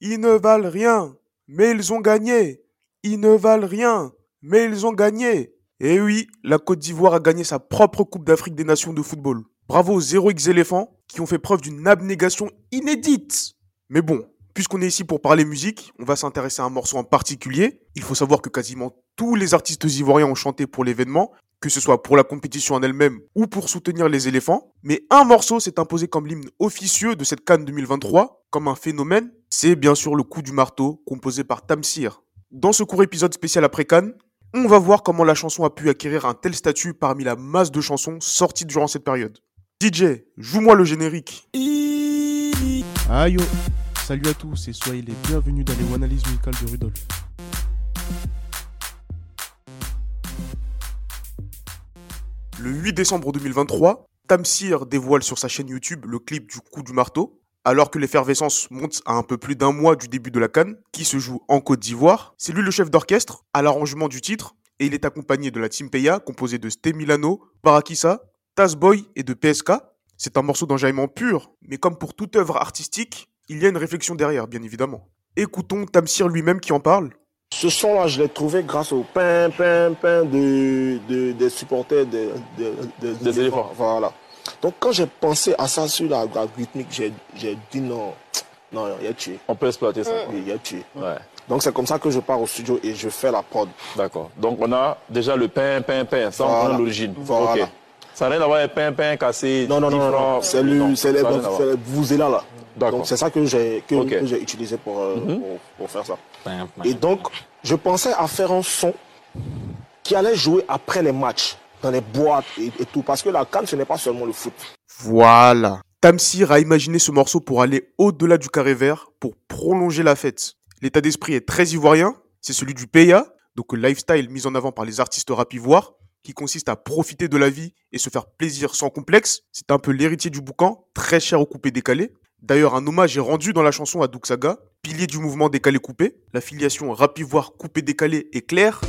Ils ne valent rien, mais ils ont gagné. Ils ne valent rien, mais ils ont gagné. Et oui, la Côte d'Ivoire a gagné sa propre Coupe d'Afrique des Nations de football. Bravo aux X éléphants qui ont fait preuve d'une abnégation inédite. Mais bon, puisqu'on est ici pour parler musique, on va s'intéresser à un morceau en particulier. Il faut savoir que quasiment tous les artistes ivoiriens ont chanté pour l'événement, que ce soit pour la compétition en elle-même ou pour soutenir les éléphants. Mais un morceau s'est imposé comme l'hymne officieux de cette Cannes 2023, comme un phénomène. C'est bien sûr le coup du marteau, composé par Tamsir. Dans ce court épisode spécial après Cannes, on va voir comment la chanson a pu acquérir un tel statut parmi la masse de chansons sorties durant cette période. DJ, joue-moi le générique. Aïe Salut à tous et soyez les bienvenus dans les analyses musicales de Rudolf. Le 8 décembre 2023, Tamsir dévoile sur sa chaîne YouTube le clip du coup du marteau, alors que l'effervescence monte à un peu plus d'un mois du début de la canne, qui se joue en Côte d'Ivoire. C'est lui le chef d'orchestre à l'arrangement du titre, et il est accompagné de la Team Peya, composée de Ste Milano, Barakissa, Tazboy et de PSK. C'est un morceau d'enjaillement pur, mais comme pour toute œuvre artistique, il y a une réflexion derrière, bien évidemment. Écoutons Tamsir lui-même qui en parle. Ce son-là, je l'ai trouvé grâce au pain, pain, pain de, des supporters de, des éléphants. Voilà. Donc quand j'ai pensé à ça sur la, rythmique, j'ai dit non, non, il a tué. On peut exploiter ça. Oui, il a tué. Ouais. Donc c'est comme ça que je pars au studio et je fais la prod. D'accord. Donc on a déjà le pain, pain, pain. Ça, on a l'origine. Voilà. Ça n'a rien à voir avec pain, pain cassé. Non, non, non, non. C'est le, c'est vous là, là. Donc c'est ça que j'ai que, j'ai utilisé pour, euh, mhm. pour, pour, faire ça. Et donc, je pensais à faire un son qui allait jouer après les matchs, dans les boîtes et, tout, parce que la canne, ce n'est pas seulement le foot. Voilà. Tamsir a imaginé ce morceau pour aller au-delà du carré vert, pour prolonger la fête. L'état d'esprit est très ivoirien, c'est celui du Peya, donc le lifestyle mis en avant par les artistes rap ivoires, qui consiste à profiter de la vie et se faire plaisir sans complexe. C'est un peu l'héritier du boucan, très cher au coupé décalé. D'ailleurs, un hommage est rendu dans la chanson à Duxaga, pilier du mouvement décalé-coupé. La filiation rap-ivoire coupé-décalé est claire.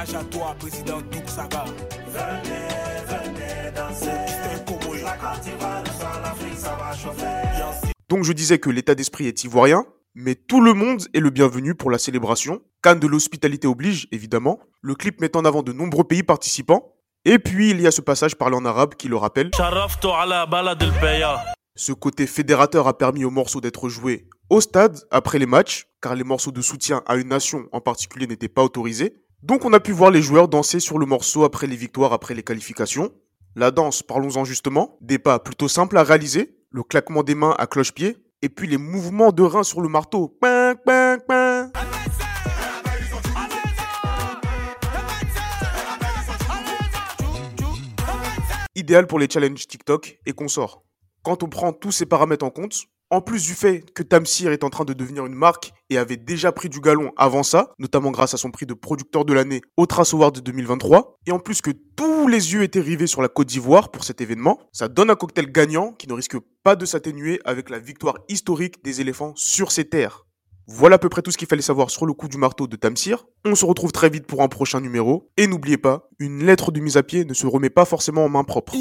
Hommage à toi, président Duxaga. Donc je disais que l'état d'esprit est ivoirien, mais tout le monde est le bienvenu pour la célébration. Cannes de l'hospitalité oblige, évidemment. Le clip met en avant de nombreux pays participants. Et puis il y a ce passage parlé en arabe qui le rappelle. Ce côté fédérateur a permis au morceau d'être joué au stade après les matchs, car les morceaux de soutien à une nation en particulier n'étaient pas autorisés. Donc on a pu voir les joueurs danser sur le morceau après les victoires, après les qualifications. La danse, parlons-en justement, des pas plutôt simples à réaliser, le claquement des mains à cloche-pied, et puis les mouvements de rein sur le marteau. Idéal pour les challenges TikTok et consorts. Quand on prend tous ces paramètres en compte, en plus du fait que Tamsir est en train de devenir une marque et avait déjà pris du galon avant ça, notamment grâce à son prix de producteur de l'année au Trace Award de 2023, et en plus que tous les yeux étaient rivés sur la Côte d'Ivoire pour cet événement, ça donne un cocktail gagnant qui ne risque pas de s'atténuer avec la victoire historique des éléphants sur ces terres. Voilà à peu près tout ce qu'il fallait savoir sur le coup du marteau de Tamsir. On se retrouve très vite pour un prochain numéro. Et n'oubliez pas, une lettre de mise à pied ne se remet pas forcément en main propre.